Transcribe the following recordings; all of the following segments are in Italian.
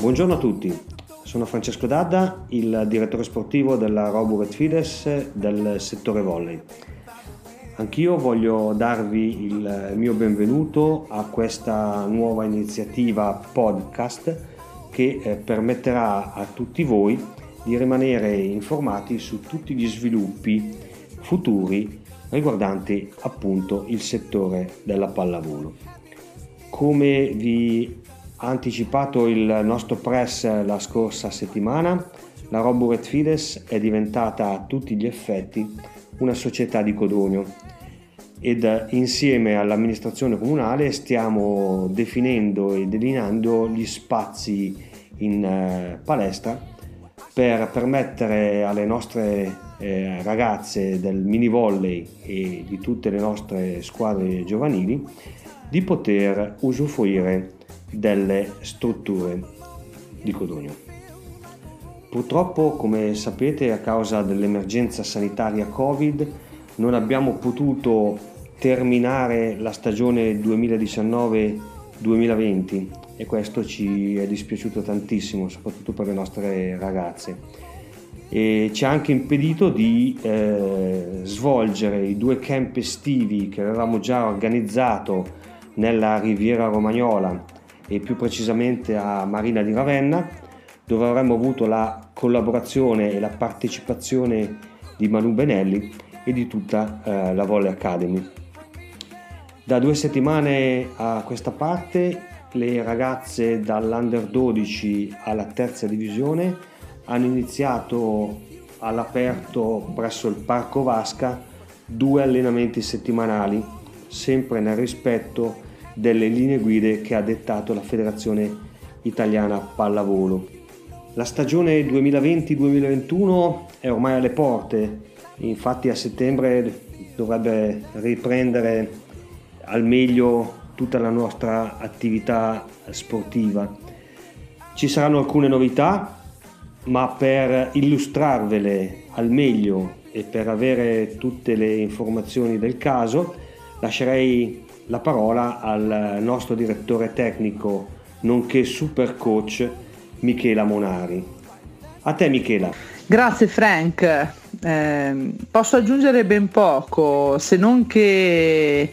Buongiorno a tutti, sono Francesco Dadda, il direttore sportivo della Roburet Fides del settore volley. Anch'io voglio darvi il mio benvenuto a questa nuova iniziativa podcast che eh, permetterà a tutti voi di rimanere informati su tutti gli sviluppi futuri riguardanti appunto il settore della pallavolo. Come vi ha anticipato il nostro press la scorsa settimana, la Roburet Fides è diventata a tutti gli effetti una società di Codogno ed insieme all'amministrazione comunale stiamo definendo e delineando gli spazi in eh, palestra per permettere alle nostre eh, ragazze del mini volley e di tutte le nostre squadre giovanili di poter usufruire delle strutture di Codogno. Purtroppo, come sapete, a causa dell'emergenza sanitaria Covid non abbiamo potuto terminare la stagione 2019-2020 e questo ci è dispiaciuto tantissimo, soprattutto per le nostre ragazze. E ci ha anche impedito di eh, svolgere i due camp estivi che avevamo già organizzato nella Riviera Romagnola e più precisamente a Marina di Ravenna, dove avremmo avuto la collaborazione e la partecipazione di Manu Benelli e di tutta eh, la Volley Academy. Da due settimane a questa parte le ragazze dall'Under 12 alla terza divisione hanno iniziato all'aperto presso il Parco Vasca due allenamenti settimanali, sempre nel rispetto delle linee guide che ha dettato la Federazione Italiana Pallavolo. La stagione 2020-2021 è ormai alle porte, infatti a settembre dovrebbe riprendere al meglio tutta la nostra attività sportiva. Ci saranno alcune novità, ma per illustrarvele al meglio e per avere tutte le informazioni del caso, lascerei la parola al nostro direttore tecnico, nonché super coach Michela Monari. A te Michela. Grazie Frank. Eh, posso aggiungere ben poco, se non che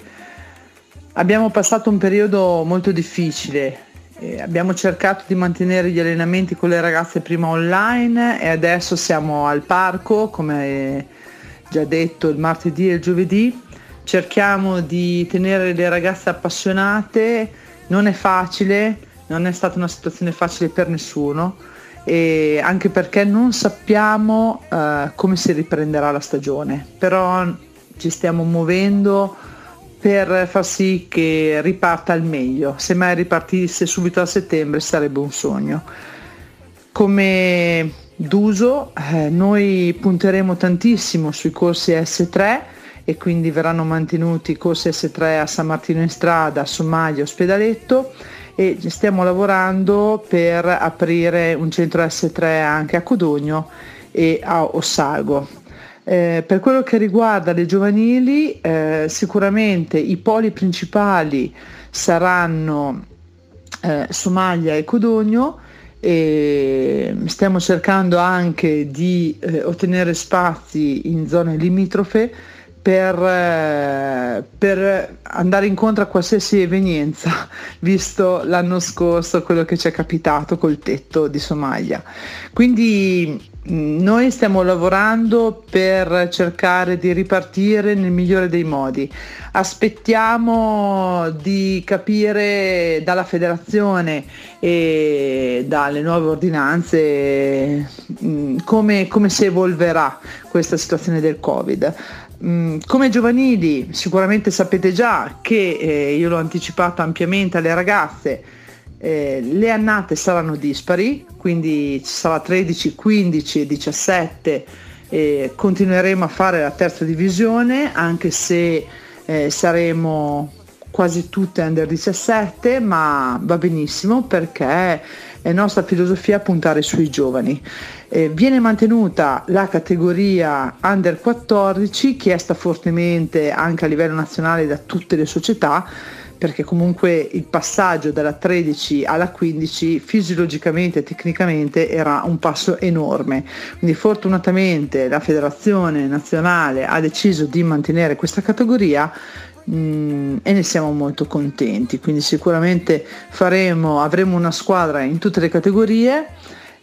abbiamo passato un periodo molto difficile. Eh, abbiamo cercato di mantenere gli allenamenti con le ragazze prima online e adesso siamo al parco, come già detto, il martedì e il giovedì cerchiamo di tenere le ragazze appassionate, non è facile, non è stata una situazione facile per nessuno anche perché non sappiamo uh, come si riprenderà la stagione, però ci stiamo muovendo per far sì che riparta al meglio. Se mai ripartisse subito a settembre sarebbe un sogno. Come d'uso eh, noi punteremo tantissimo sui corsi S3 e quindi verranno mantenuti corsi S3 a San Martino in strada, Somalia, Ospedaletto e stiamo lavorando per aprire un centro S3 anche a Codogno e a Ossago. Eh, per quello che riguarda le giovanili, eh, sicuramente i poli principali saranno eh, Somalia e Codogno e stiamo cercando anche di eh, ottenere spazi in zone limitrofe per, eh, per, andare incontro a qualsiasi evenienza, visto l'anno scorso quello che ci è capitato col tetto di Somalia. Quindi mm, noi stiamo lavorando per cercare di ripartire nel migliore dei modi. Aspettiamo di capire dalla federazione e dalle nuove ordinanze mm, come, come si evolverà questa situazione del Covid. Mm, come giovanili sicuramente sapete già che eh, io l'ho anticipato ampiamente alle ragazze, eh, le annate saranno dispari, quindi ci sarà 13, 15 e 17 e continueremo a fare la terza divisione anche se eh, saremo quasi tutte under 17 ma va benissimo perché è nostra filosofia puntare sui giovani. Eh, viene mantenuta la categoria under 14 chiesta fortemente anche a livello nazionale da tutte le società perché comunque il passaggio dalla 13 alla 15 fisiologicamente e tecnicamente era un passo enorme. Quindi fortunatamente la federazione nazionale ha deciso di mantenere questa categoria mm, e ne siamo molto contenti. Quindi sicuramente faremo, avremo una squadra in tutte le categorie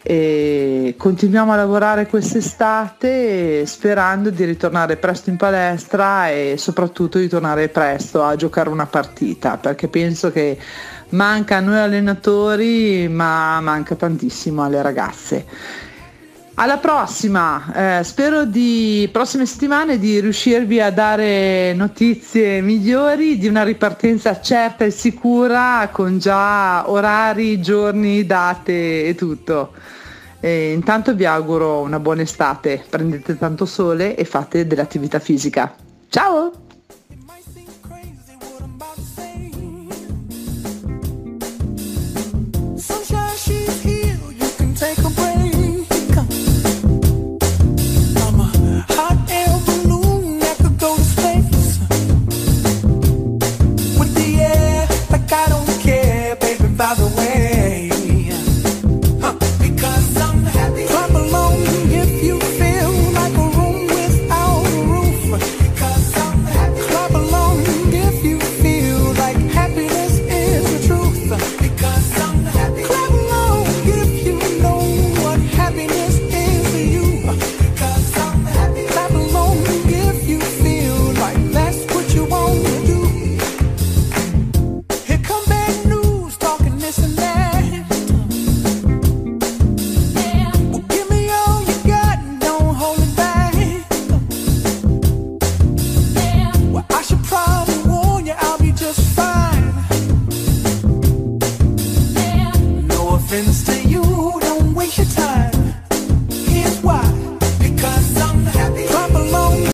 e continuiamo a lavorare quest'estate sperando di ritornare presto in palestra e soprattutto di tornare presto a giocare una partita perché penso che manca a noi allenatori ma manca tantissimo alle ragazze. Alla prossima, eh, spero di prossime settimane di riuscirvi a dare notizie migliori di una ripartenza certa e sicura con già orari, giorni, date e tutto. E intanto vi auguro una buona estate, prendete tanto sole e fate dell'attività fisica. Ciao! by the way.